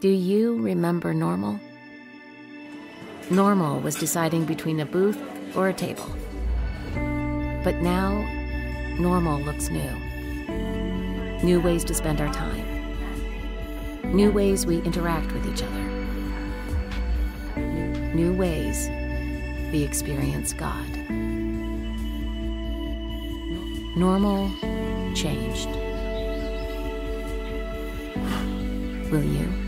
Do you remember normal? Normal was deciding between a booth or a table. But now, normal looks new. New ways to spend our time. New ways we interact with each other. New ways we experience God. Normal changed. Will you?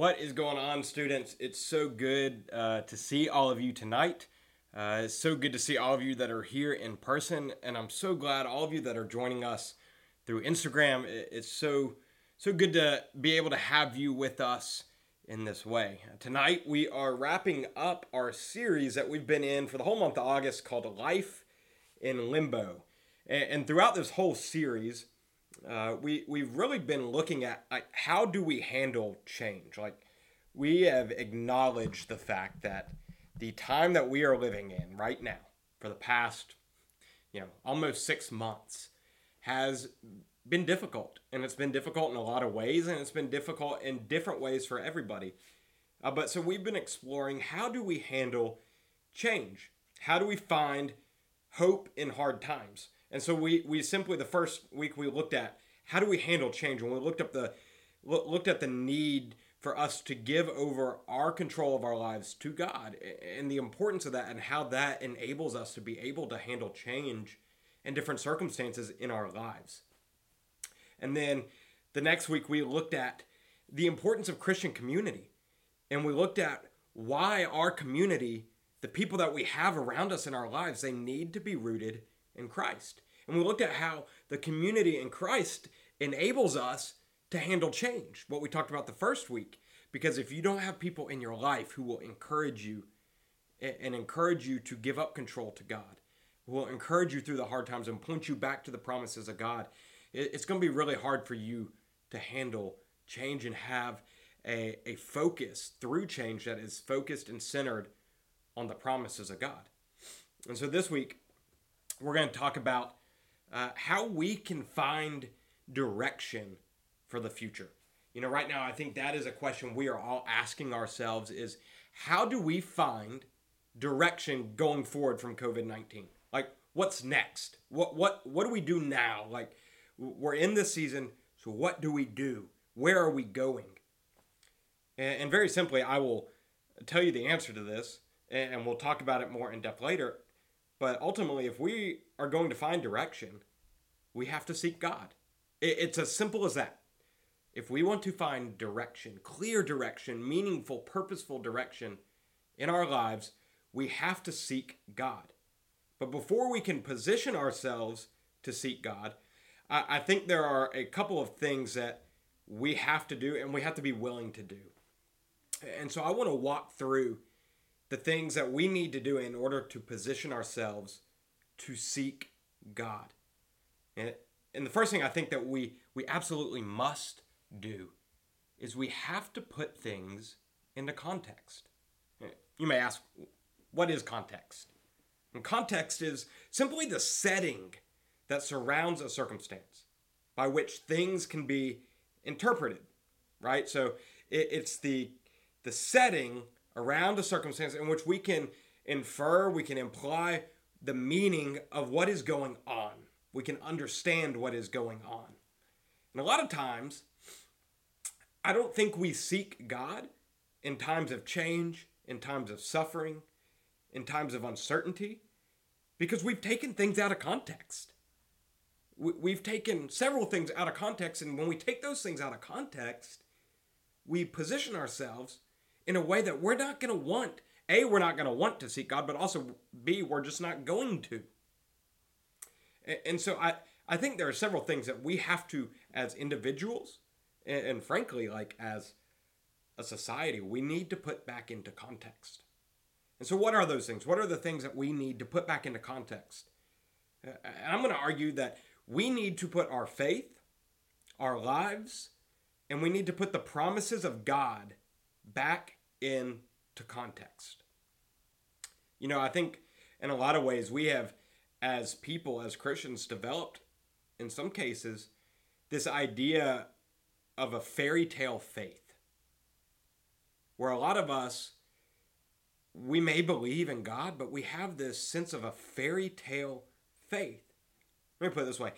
What is going on, students? It's so good uh, to see all of you tonight. Uh, it's so good to see all of you that are here in person, and I'm so glad all of you that are joining us through Instagram. It's so so good to be able to have you with us in this way. Tonight we are wrapping up our series that we've been in for the whole month of August called Life in Limbo, and, throughout this whole series, uh, we we've really been looking at like how do we handle change? Like we have acknowledged the fact that the time that we are living in right now, for the past, you know, almost six months, has been difficult, and it's been difficult in a lot of ways, and it's been difficult in different ways for everybody. Uh, but so we've been exploring how do we handle change? How do we find hope in hard times? And so we we simply the first week we looked at how do we handle change when we looked up the looked at the need for us to give over our control of our lives to God and the importance of that and how that enables us to be able to handle change and different circumstances in our lives. And then the next week we looked at the importance of Christian community and we looked at why our community, the people that we have around us in our lives, they need to be rooted in Christ. And we looked at how the community in Christ enables us to handle change, what we talked about the first week. Because if you don't have people in your life who will encourage you and encourage you to give up control to God, who will encourage you through the hard times and point you back to the promises of God, it's going to be really hard for you to handle change and have a, a focus through change that is focused and centered on the promises of God. And so this week, we're going to talk about uh, how we can find direction for the future? You know, right now, I think that is a question we are all asking ourselves is how do we find direction going forward from COVID-19? Like what's next? What what what do we do now? Like we're in this season, so what do we do? Where are we going? And, and very simply, I will tell you the answer to this, and we'll talk about it more in depth later. But ultimately, if we are going to find direction, we have to seek God. It's as simple as that. If we want to find direction, clear direction, meaningful, purposeful direction in our lives, we have to seek God. But before we can position ourselves to seek God, I, think there are a couple of things that we have to do and we have to be willing to do. And so I want to walk through the things that we need to do in order to position ourselves to seek God. And and the first thing I think that we we absolutely must do is we have to put things into context. You may ask, what is context? And context is simply the setting that surrounds a circumstance by which things can be interpreted, right? So it, it's the the setting around a circumstance in which we can infer, we can imply the meaning of what is going on we can understand what is going on. And a lot of times, I don't think we seek God in times of change, in times of suffering, in times of uncertainty, because we've taken things out of context. We've taken several things out of context, and when we take those things out of context, we position ourselves in a way that we're not going to want. A, we're not going to want to seek God, but also B, we're just not going to. And so I, I think there are several things that we have to, as individuals, and, and frankly, like as a society, we need to put back into context. And so, what are those things? What are the things that we need to put back into context? And I'm going to argue that we need to put our faith, our lives, and we need to put the promises of God back into context. You know, I think in a lot of ways we have as people, as Christians, developed in some cases, this idea of a fairy tale faith, where a lot of us, we may believe in God, but we have this sense of a fairy tale faith. Let me put it this way.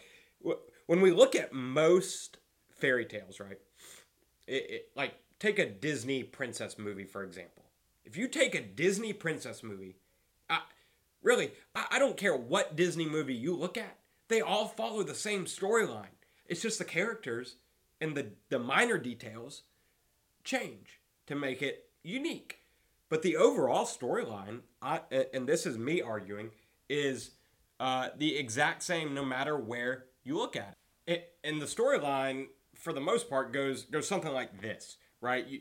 When we look at most fairy tales, right? It, it, like, take a Disney princess movie, for example. If you take a Disney princess movie, really, I, I don't care what Disney movie you look at, they all follow the same storyline. It's just the characters and the, the minor details change to make it unique. But the overall storyline, and this is me arguing, is uh, the exact same no matter where you look at it. it and the storyline, for the most part, goes goes something like this, right? You,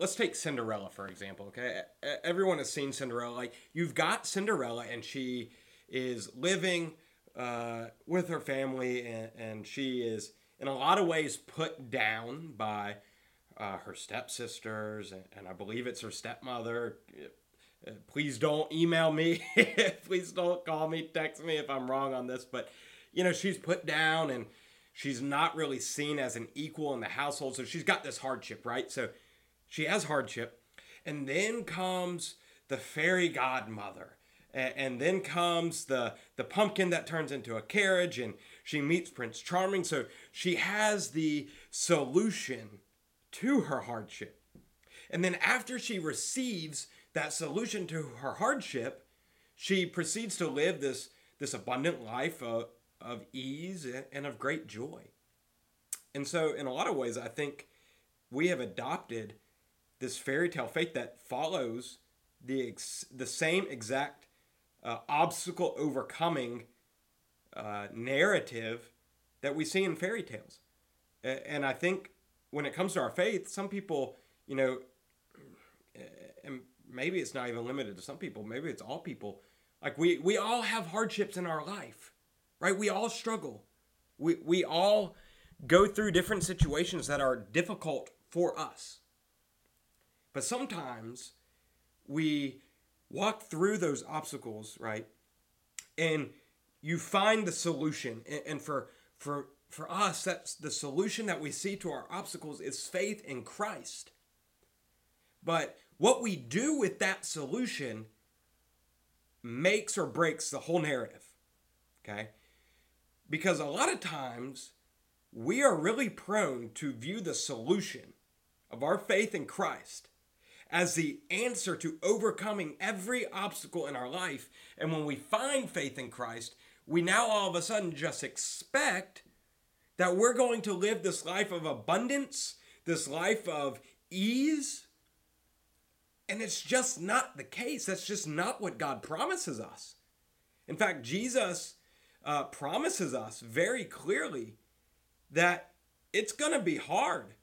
let's take Cinderella for example. Okay, everyone has seen Cinderella. Like you've got Cinderella, and she is living uh, with her family, and, and, she is in a lot of ways put down by uh, her stepsisters, and, and, I believe it's her stepmother. Uh, please don't email me. Please don't call me, text me if I'm wrong on this. But, you know, she's put down and she's not really seen as an equal in the household. So she's got this hardship, right? So she has hardship. And then comes the fairy godmother. And, then comes the, the pumpkin that turns into a carriage, and she meets Prince Charming. So she has the solution to her hardship. And then after she receives that solution to her hardship, she proceeds to live this, this abundant life of, of ease and of great joy. And so, in a lot of ways, I think we have adopted this fairy tale faith that follows the, ex- the same exact uh, obstacle overcoming uh, narrative that we see in fairy tales. And I think when it comes to our faith, some people, you know, and maybe it's not even limited to some people, maybe it's all people. Like we we all have hardships in our life. Right? We all struggle. We we all go through different situations that are difficult for us. But sometimes we walk through those obstacles, right? And you find the solution. And for for for us, that's the solution that we see to our obstacles is faith in Christ. But what we do with that solution makes or breaks the whole narrative. Okay? Because a lot of times we are really prone to view the solution of our faith in Christ as the answer to overcoming every obstacle in our life. And when we find faith in Christ, we now all of a sudden just expect that we're going to live this life of abundance, this life of ease, and it's just not the case. That's just not what God promises us. In fact, Jesus uh, promises us very clearly that it's going to be hard.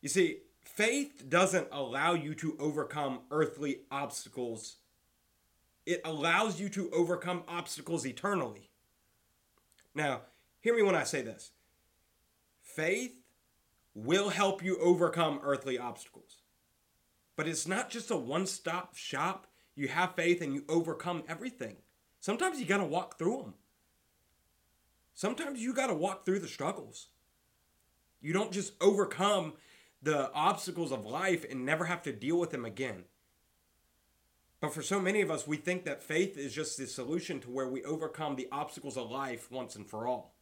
You see, faith doesn't allow you to overcome earthly obstacles, it allows you to overcome obstacles eternally. Now, hear me when I say this faith will help you overcome earthly obstacles. But it's not just a one stop shop. You have faith and you overcome everything. Sometimes you got to walk through them. Sometimes you got to walk through the struggles. You don't just overcome the obstacles of life and never have to deal with them again. But for so many of us, we think that faith is just the solution to where we overcome the obstacles of life once and for all.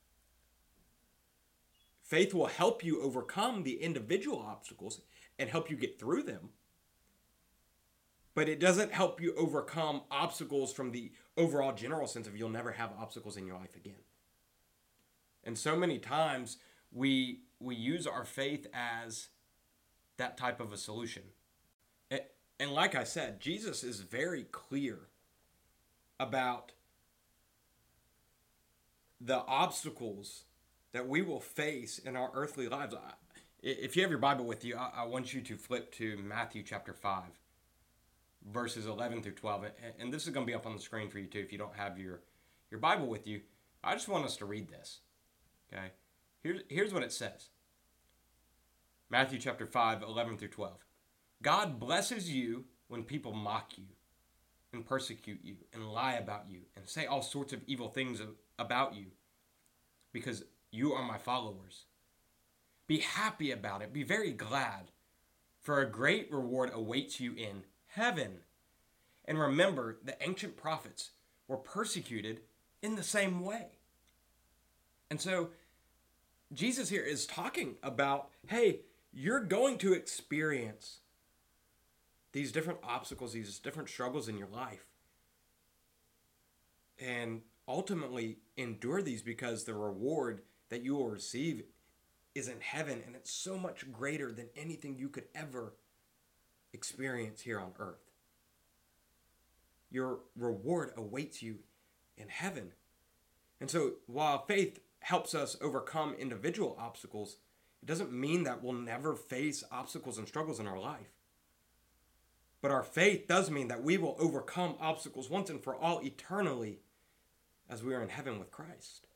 Faith will help you overcome the individual obstacles and help you get through them but it doesn't help you overcome obstacles from the overall general sense of you'll never have obstacles in your life again. And so many times we we use our faith as that type of a solution. And like I said, Jesus is very clear about the obstacles that we will face in our earthly lives. If you have your Bible with you, I want you to flip to Matthew chapter 5 verses 11 through 12. And this is going to be up on the screen for you too if you don't have your, your Bible with you. I just want us to read this. Okay? Here's, here's what it says Matthew chapter 5, 11 through 12. God blesses you when people mock you and persecute you and lie about you and say all sorts of evil things about you because you are my followers. Be happy about it. Be very glad, for a great reward awaits you in heaven. And remember, the ancient prophets were persecuted in the same way. And so, Jesus here is talking about hey, you're going to experience these different obstacles, these different struggles in your life. And ultimately endure these because the reward that you will receive is in heaven and it's so much greater than anything you could ever experience here on earth. Your reward awaits you in heaven. And so while faith helps us overcome individual obstacles, it doesn't mean that we'll never face obstacles and struggles in our life. But our faith does mean that we will overcome obstacles once and for all eternally as we are in heaven with Christ.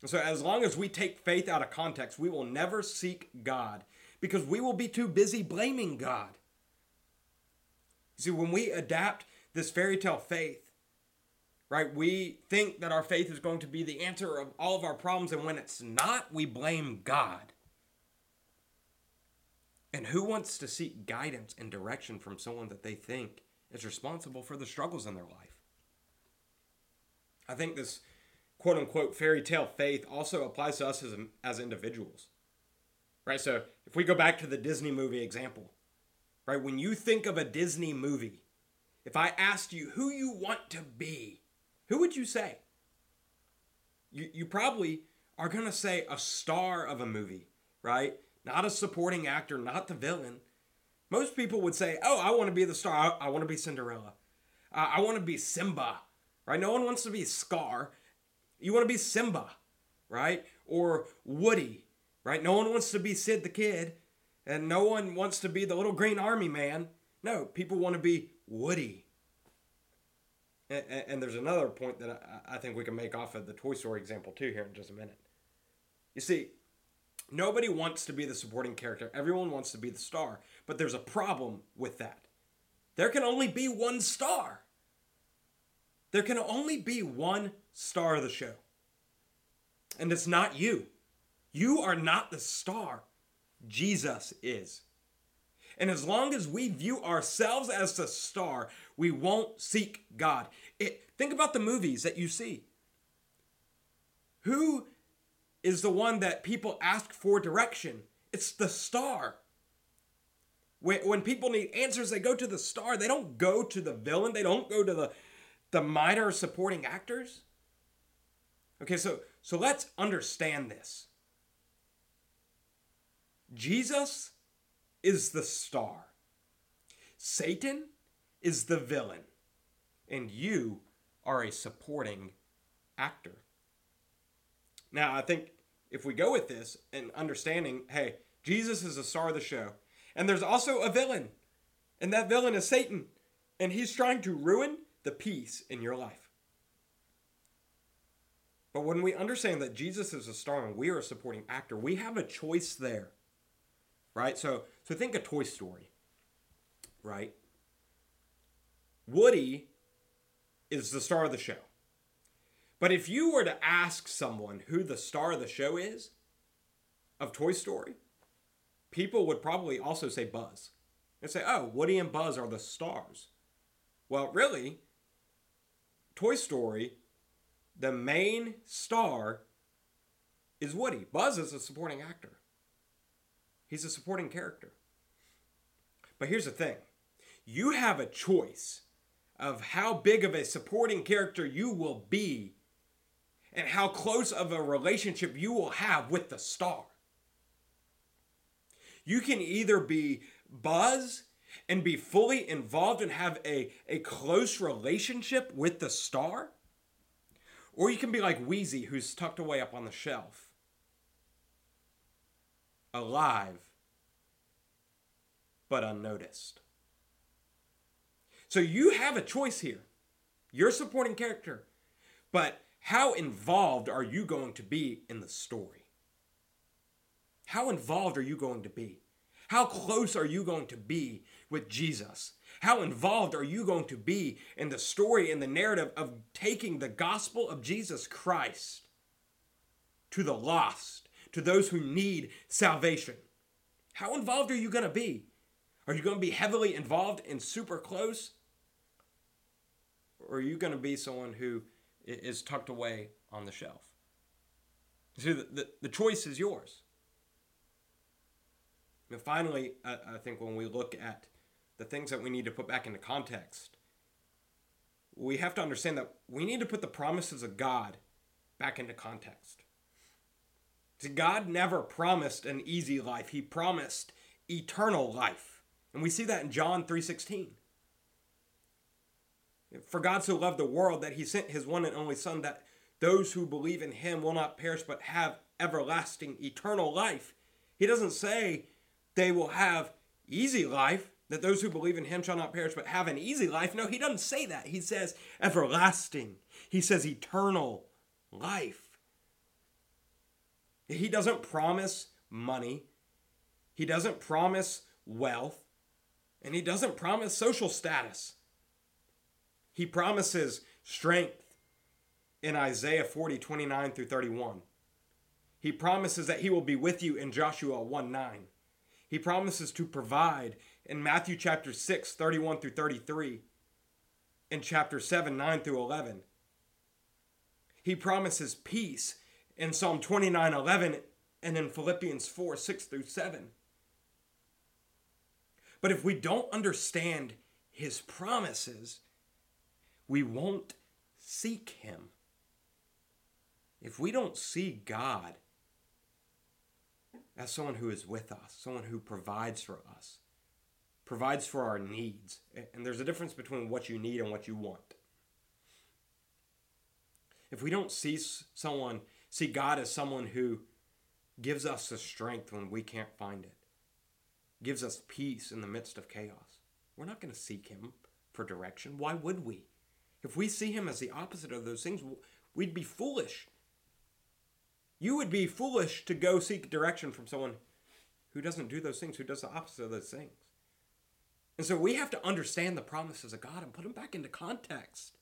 And so, as long as we take faith out of context, we will never seek God because we will be too busy blaming God. You see, when we adapt this fairy tale faith, right, we think that our faith is going to be the answer of all of our problems, and when it's not, we blame God. And who wants to seek guidance and direction from someone that they think is responsible for the struggles in their life? I think this quote unquote fairy tale faith also applies to us as, as individuals. Right? So if we go back to the Disney movie example, right? When you think of a Disney movie, if I asked you who you want to be, who would you say? You, you probably are going to say a star of a movie, right? Not a supporting actor, not the villain. Most people would say, oh, I want to be the star. I, I want to be Cinderella. Uh, I want to be Simba right? No one wants to be Scar. You want to be Simba, right? Or Woody, right? No one wants to be Sid the Kid, and no one wants to be the little green army man. No, people want to be Woody. And, and there's another point that I, I think we can make off of the Toy Story example too here in just a minute. You see, nobody wants to be the supporting character. Everyone wants to be the star. But there's a problem with that. There can only be one star. There can only be one star of the show. And it's not you. You are not the star. Jesus is. And as long as we view ourselves as the star, we won't seek God. It, think about the movies that you see. Who is the one that people ask for direction? It's the star. When, when people need answers, they go to the star. They don't go to the villain. They don't go to the the minor supporting actors? Okay, so so let's understand this. Jesus is the star. Satan is the villain. And you are a supporting actor. Now, I think if we go with this and understanding, hey, Jesus is the star of the show, and there's also a villain, and that villain is Satan, and he's trying to ruin the peace in your life. But when we understand that Jesus is a star and we are a supporting actor, we have a choice there. Right? So so think a Toy Story. Right? Woody is the star of the show. But if you were to ask someone who the star of the show is of Toy Story, people would probably also say Buzz. And say, oh, Woody and Buzz are the stars. Well, really, Toy Story, the main star is Woody. Buzz is a supporting actor. He's a supporting character. But here's the thing you have a choice of how big of a supporting character you will be and how close of a relationship you will have with the star. You can either be Buzz and be fully involved and have a, a close relationship with the star. Or you can be like Wheezy, who's tucked away up on the shelf, alive, but unnoticed. So you have a choice here. You're supporting character, but how involved are you going to be in the story? How involved are you going to be? How close are you going to be with Jesus? How involved are you going to be in the story and the narrative of taking the gospel of Jesus Christ to the lost, to those who need salvation. How involved are you going to be? Are you going to be heavily involved and super close? Or are you going to be someone who is tucked away on the shelf? See, the, the, the choice is yours. And finally, I, I think when we look at the things that we need to put back into context, we have to understand that we need to put the promises of God back into context. God never promised an easy life. He promised eternal life. And we see that in John 3:16. For God so loved the world that he sent his one and only son that those who believe in him will not perish but have everlasting eternal life. He doesn't say they will have easy life that those who believe in him shall not perish but have an easy life. No, he doesn't say that. He says everlasting. He says eternal life. He doesn't promise money. He doesn't promise wealth. And he doesn't promise social status. He promises strength in Isaiah 40, 29 through 31. He promises that he will be with you in Joshua 1 9. He promises to provide in Matthew chapter 6, 31 through 33, in chapter 7, 9 through 11. He promises peace in Psalm 29, 11, and in Philippians 4, 6 through 7. But if we don't understand his promises, we won't seek him. If we don't see God as someone who is with us, someone who provides for us, provides for our needs. And there's a difference between what you need and what you want. If we don't see someone, see God as someone who gives us the strength when we can't find it, gives us peace in the midst of chaos, we're not going to seek Him for direction. Why would we? If we see Him as the opposite of those things, we'd be foolish. You would be foolish to go seek direction from someone who doesn't do those things, who does the opposite of those things. And so we have to understand the promises of God and put them back into context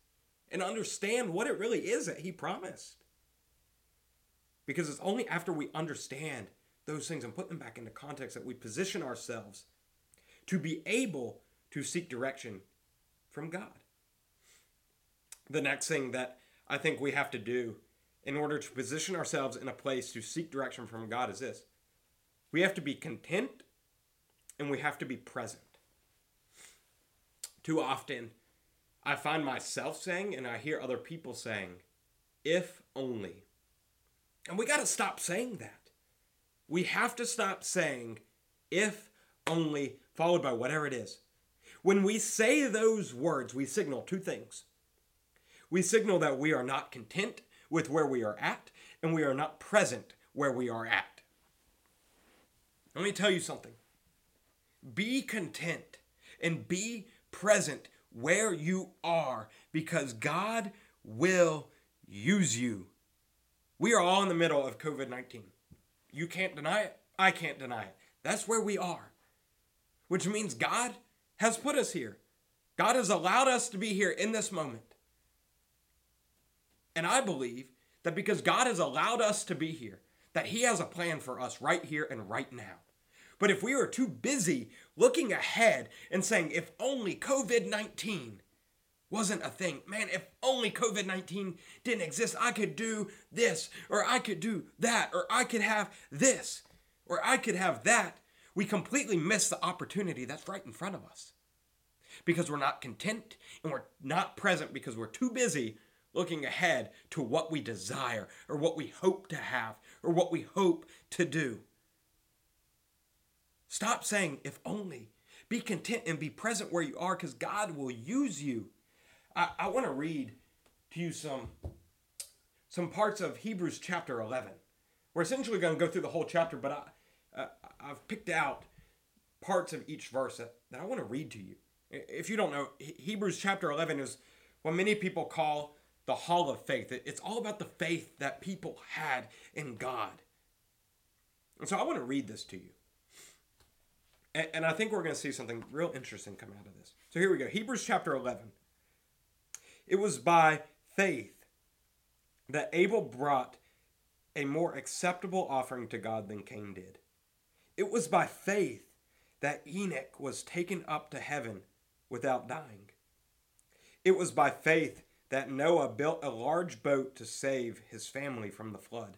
and understand what it really is that He promised. Because it's only after we understand those things and put them back into context that we position ourselves to be able to seek direction from God. The next thing that I think we have to do in order to position ourselves in a place to seek direction from God is this we have to be content and we have to be present too often I find myself saying and I hear other people saying, if only. And we got to stop saying that. We have to stop saying, if only, followed by whatever it is. When we say those words, we signal two things. We signal that we are not content with where we are at, and we are not present where we are at. Let me tell you something. Be content and be present where you are because God will use you. We are all in the middle of COVID 19. You can't deny it. I can't deny it. That's where we are, which means God has put us here. God has allowed us to be here in this moment. And I believe that because God has allowed us to be here, that He has a plan for us right here and right now. But if we were too busy looking ahead and saying, if only COVID 19 wasn't a thing, man, if only COVID 19 didn't exist, I could do this, or I could do that, or I could have this, or I could have that, we completely miss the opportunity that's right in front of us. Because we're not content and we're not present because we're too busy looking ahead to what we desire or what we hope to have or what we hope to do. Stop saying, if only. Be content and be present where you are because God will use you. I, I want to read to you some, some parts of Hebrews chapter 11. We're essentially going to go through the whole chapter, but I, uh, I've picked out parts of each verse that, that I want to read to you. If you don't know, Hebrews chapter 11 is what many people call the hall of faith. It's all about the faith that people had in God. And so I want to read this to you. And, and I think we're going to see something real interesting come out of this. So here we go Hebrews chapter 11. It was by faith that Abel brought a more acceptable offering to God than Cain did. It was by faith that Enoch was taken up to heaven without dying. It was by faith that Noah built a large boat to save his family from the flood.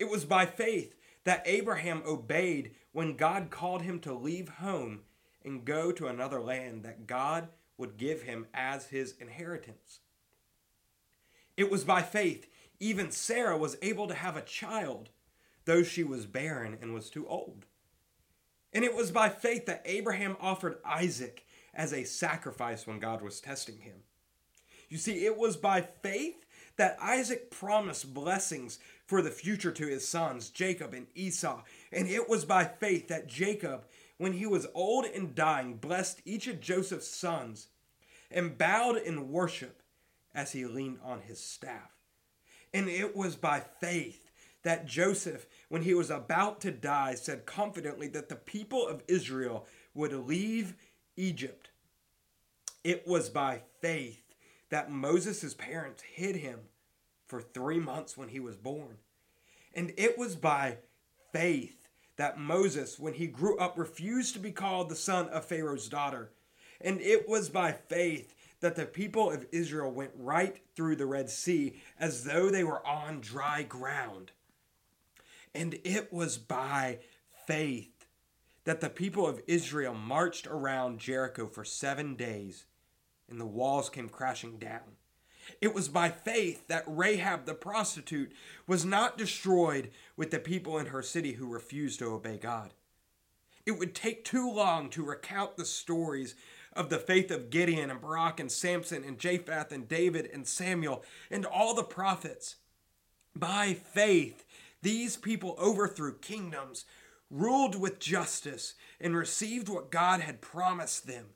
It was by faith that Abraham obeyed when God called him to leave home and go to another land that God would give him as his inheritance. It was by faith even Sarah was able to have a child, though she was barren and was too old. And it was by faith that Abraham offered Isaac as a sacrifice when God was testing him. You see, it was by faith that Isaac promised blessings for the future to his sons, Jacob and Esau. And it was by faith that Jacob, when he was old and dying, blessed each of Joseph's sons and bowed in worship as he leaned on his staff. And it was by faith that Joseph, when he was about to die, said confidently that the people of Israel would leave Egypt. It was by faith that Moses' parents hid him for three months when he was born. And it was by faith that Moses, when he grew up, refused to be called the son of Pharaoh's daughter. And it was by faith that the people of Israel went right through the Red Sea as though they were on dry ground. And it was by faith that the people of Israel marched around Jericho for seven days and the walls came crashing down. It was by faith that Rahab the prostitute was not destroyed with the people in her city who refused to obey God. It would take too long to recount the stories of the faith of Gideon and Barak and Samson and Jephthah and David and Samuel and all the prophets. By faith, these people overthrew kingdoms, ruled with justice, and received what God had promised them.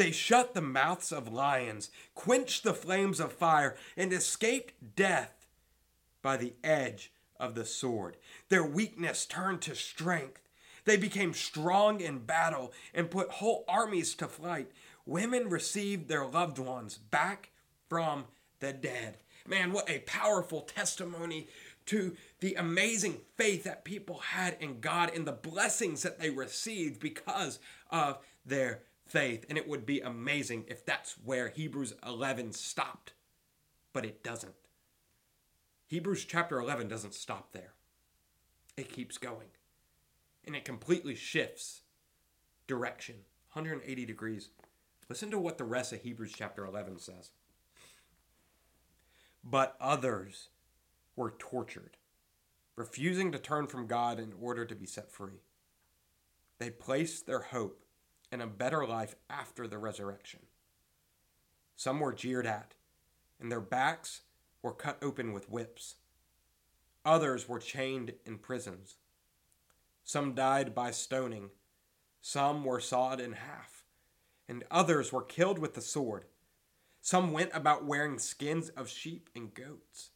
They shut the mouths of lions, quenched the flames of fire, and escaped death by the edge of the sword. Their weakness turned to strength. They became strong in battle and put whole armies to flight. Women received their loved ones back from the dead. Man, what a powerful testimony to the amazing faith that people had in God and the blessings that they received because of their faith. And it would be amazing if that's where Hebrews 11 stopped. But it doesn't. Hebrews chapter 11 doesn't stop there, it keeps going and it completely shifts direction 180 degrees. Listen to what the rest of Hebrews chapter 11 says. But others were tortured, refusing to turn from God in order to be set free. They placed their hope in a better life after the resurrection. Some were jeered at, and their backs were cut open with whips. Others were chained in prisons some died by stoning, some were sawed in half, and others were killed with the sword. Some went about wearing skins of sheep and goats,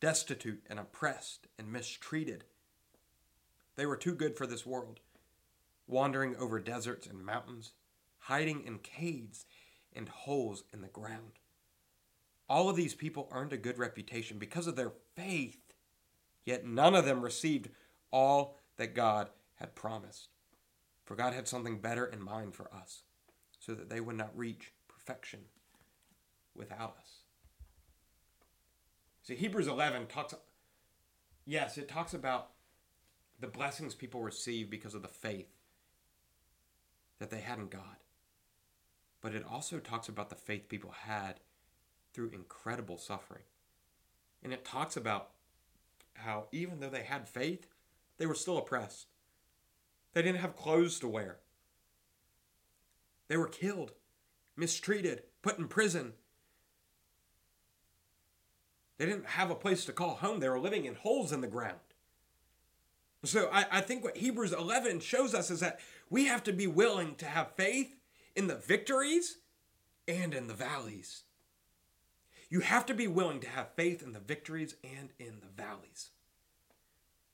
destitute and oppressed and mistreated. They were too good for this world, wandering over deserts and mountains, hiding in caves and holes in the ground. All of these people earned a good reputation because of their faith, yet none of them received all that God had promised. For God had something better in mind for us, so that they would not reach perfection without us. See, Hebrews 11 talks, yes, it talks about the blessings people receive because of the faith that they had in God. But it also talks about the faith people had through incredible suffering. And it talks about how even though they had faith, they were still oppressed. They didn't have clothes to wear. They were killed, mistreated, put in prison. They didn't have a place to call home. They were living in holes in the ground. So I, I think what Hebrews 11 shows us is that we have to be willing to have faith in the victories and in the valleys. You have to be willing to have faith in the victories and in the valleys.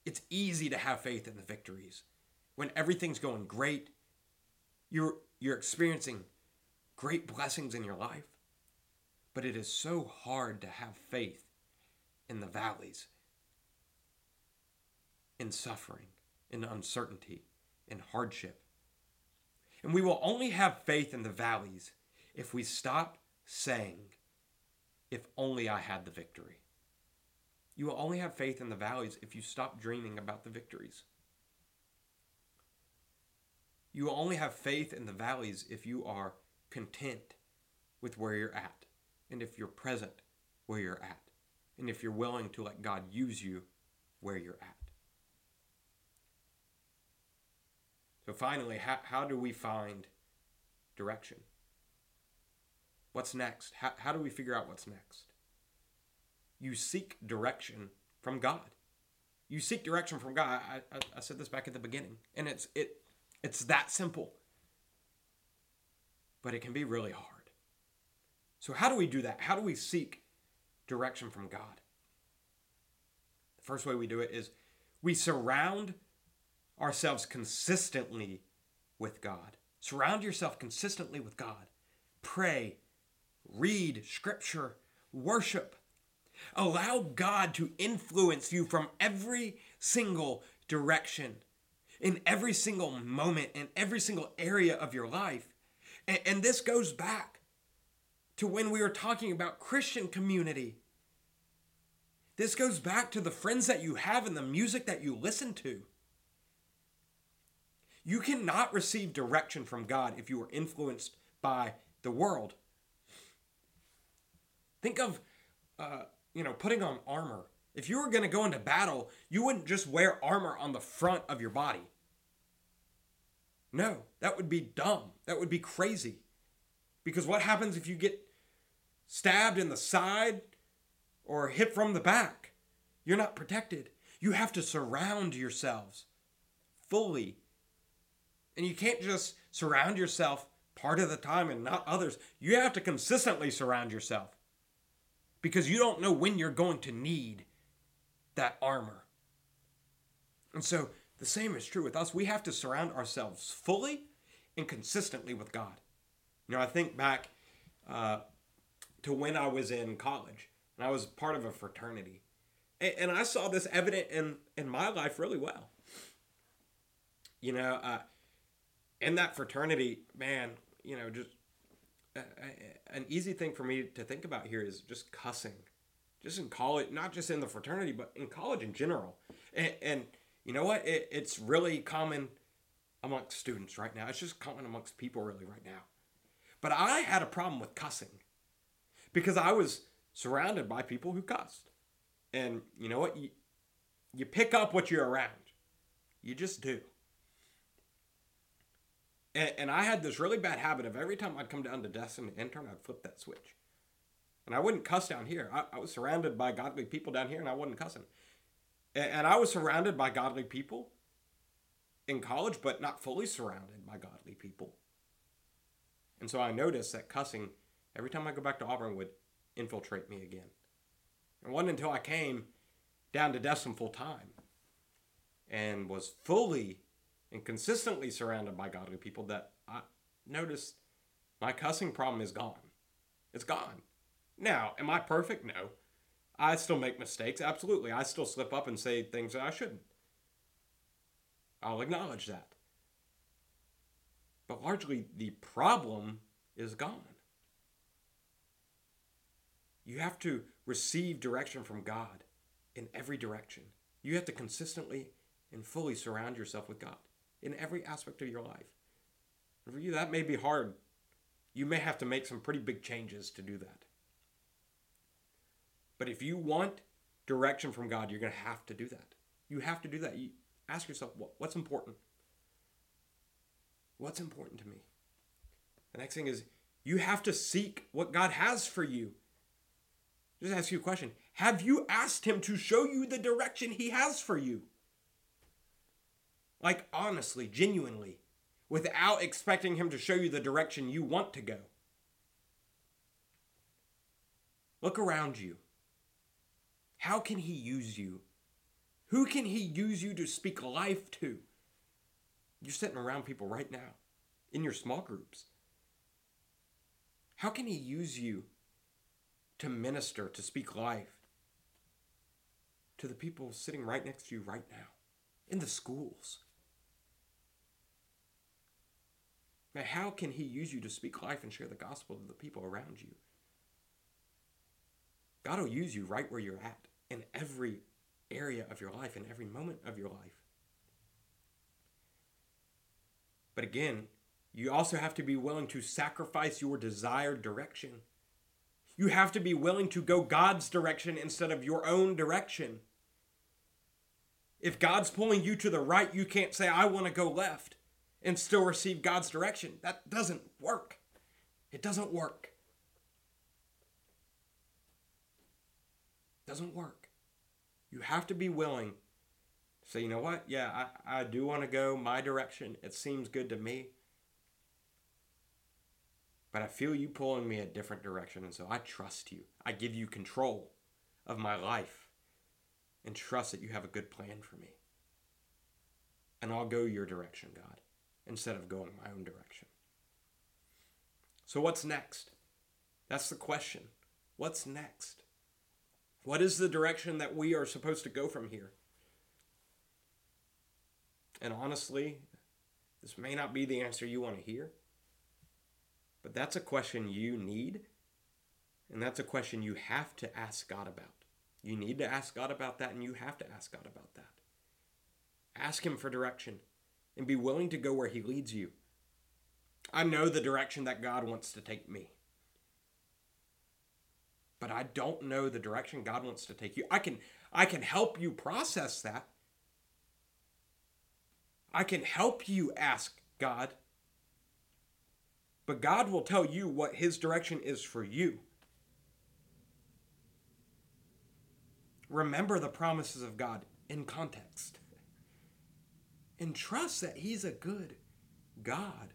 It's easy to have faith in the victories. When everything's going great, you're you're experiencing great blessings in your life. But it is so hard to have faith in the valleys. in suffering, in uncertainty, in hardship. And we will only have faith in the valleys if we stop saying, if only I had the victory. You will only have faith in the valleys if you stop dreaming about the victories. You will only have faith in the valleys if you are content with where you're at and if you're present where you're at and if you're willing to let God use you where you're at. So, finally, how, how do we find direction? What's next? How, how do we figure out what's next? You seek direction from God. You seek direction from God. I, I, I said this back at the beginning, and it's it it's that simple. But it can be really hard. So how do we do that? How do we seek direction from God? The first way we do it is we surround ourselves consistently with God. Surround yourself consistently with God. Pray, read scripture, worship. Allow God to influence you from every single direction, in every single moment, in every single area of your life. And, and this goes back to when we were talking about Christian community. This goes back to the friends that you have and the music that you listen to. You cannot receive direction from God if you are influenced by the world. Think of, uh, you know, putting on armor. If you were going to go into battle, you wouldn't just wear armor on the front of your body. No, that would be dumb. That would be crazy. Because what happens if you get stabbed in the side or hit from the back? You're not protected. You have to surround yourselves fully and you can't just surround yourself part of the time and not others. You have to consistently surround yourself because you don't know when you're going to need that armor. And so the same is true with us. We have to surround ourselves fully and consistently with God. You know, I think back uh, to when I was in college and I was part of a fraternity. And, and I saw this evident in, in my life really well. You know, uh, in that fraternity, man, you know, just uh, an easy thing for me to think about here is just cussing, just in college, not just in the fraternity, but in college in general. And, and you know what? It, it's really common amongst students right now. It's just common amongst people really right now. But I had a problem with cussing because I was surrounded by people who cussed. And you know what? You, you pick up what you're around. You just do. And, and I had this really bad habit of every time I'd come down to Destin to intern, I'd flip that switch. And I wouldn't cuss down here. I, I was surrounded by godly people down here, and I wasn't cussing. And, and I was surrounded by godly people in college, but not fully surrounded by godly people. And so I noticed that cussing, every time I go back to Auburn, would infiltrate me again. It wasn't until I came down to Destin full time and was fully and consistently surrounded by godly people that I noticed my cussing problem is gone. It's gone. Now, am I perfect? No. I still make mistakes. Absolutely. I still slip up and say things that I shouldn't. I'll acknowledge that. But largely, the problem is gone. You have to receive direction from God in every direction. You have to consistently and fully surround yourself with God in every aspect of your life. And for you, that may be hard. You may have to make some pretty big changes to do that. But if you want direction from God, you're going to have to do that. You have to do that. You ask yourself, what's important? What's important to me? The next thing is you have to seek what God has for you. Just ask you a question. Have you asked him to show you the direction he has for you? Like, honestly, genuinely, without expecting Him to show you the direction you want to go. Look around you. How can He use you? Who can He use you to speak life to? You're sitting around people right now in your small groups. How can He use you to minister, to speak life to the people sitting right next to you right now? in the schools. Man, how can He use you to speak life and share the gospel to the people around you? God will use you right where you're at in every area of your life, in every moment of your life. But again, you also have to be willing to sacrifice your desired direction. You have to be willing to go God's direction instead of your own direction. If God's pulling you to the right, you can't say, I want to go left and still receive God's direction. That doesn't work. It doesn't work. It doesn't work. You have to be willing to say, you know what? Yeah, I, I do want to go my direction. It seems good to me. But I feel you pulling me a different direction. And so I trust you. I give you control of my life and trust that you have a good plan for me. And I'll go your direction, God instead of going my own direction. So, what's next? That's the question. What's next? What is the direction that we are supposed to go from here? And honestly, this may not be the answer you want to hear, but that's a question you need, and that's a question you have to ask God about. You need to ask God about that, and you have to ask God about that. Ask Him for direction and be willing to go where He leads you. I know the direction that God wants to take me. But I don't know the direction God wants to take you. I can I can help you process that. I can help you ask God. But God will tell you what his direction is for you. Remember the promises of God in context and trust that He's a good God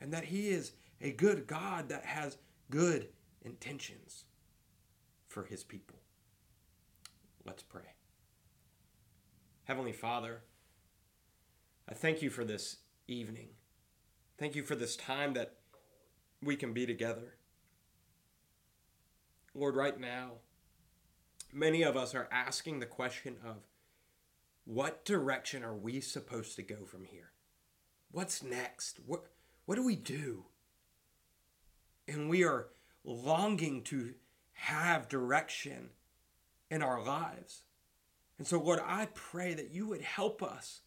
and that He is a good God that has good intentions for His people. Let's pray. Heavenly Father, I thank you for this evening. Thank you for this time that we can be together. Lord, right now, many of us are asking the question of what direction are we supposed to go from here? What's next? What, what do we do? And we are longing to have direction in our lives. And so, Lord, I pray that you would help us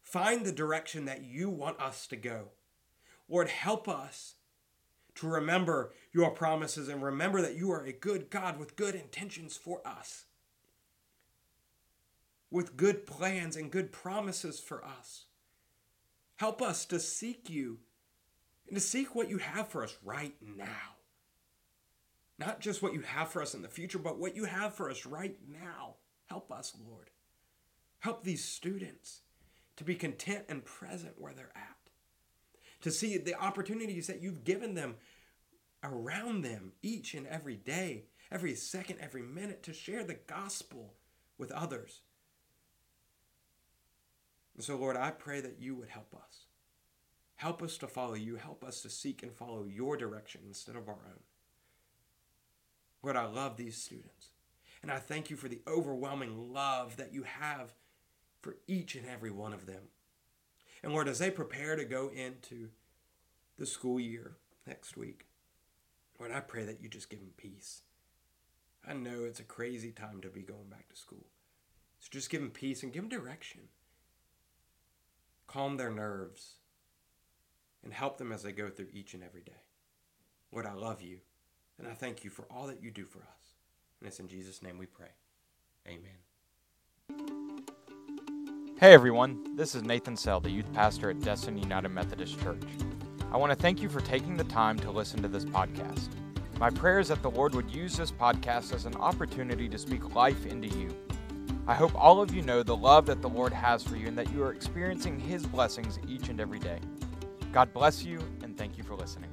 find the direction that you want us to go. Lord, help us to remember your promises and remember that you are a good God with good intentions for us with good plans and good promises for us. Help us to seek you and to seek what you have for us right now. Not just what you have for us in the future, but what you have for us right now. Help us, Lord. Help these students to be content and present where they're at, to see the opportunities that you've given them around them each and every day, every second, every minute, to share the gospel with others and so, Lord, I pray that you would help us. Help us to follow you. Help us to seek and follow your direction instead of our own. Lord, I love these students. And I thank you for the overwhelming love that you have for each and every one of them. And Lord, as they prepare to go into the school year next week, Lord, I pray that you just give them peace. I know it's a crazy time to be going back to school. So just give them peace and give them direction calm their nerves, and help them as they go through each and every day. Lord, I love you, and I thank you for all that you do for us. And it's in Jesus' name we pray. Amen. Hey everyone, this is Nathan Sell, the youth pastor at Destin United Methodist Church. I want to thank you for taking the time to listen to this podcast. My prayer is that the Lord would use this podcast as an opportunity to speak life into you I hope all of you know the love that the Lord has for you and that you are experiencing His blessings each and every day. God bless you, and thank you for listening.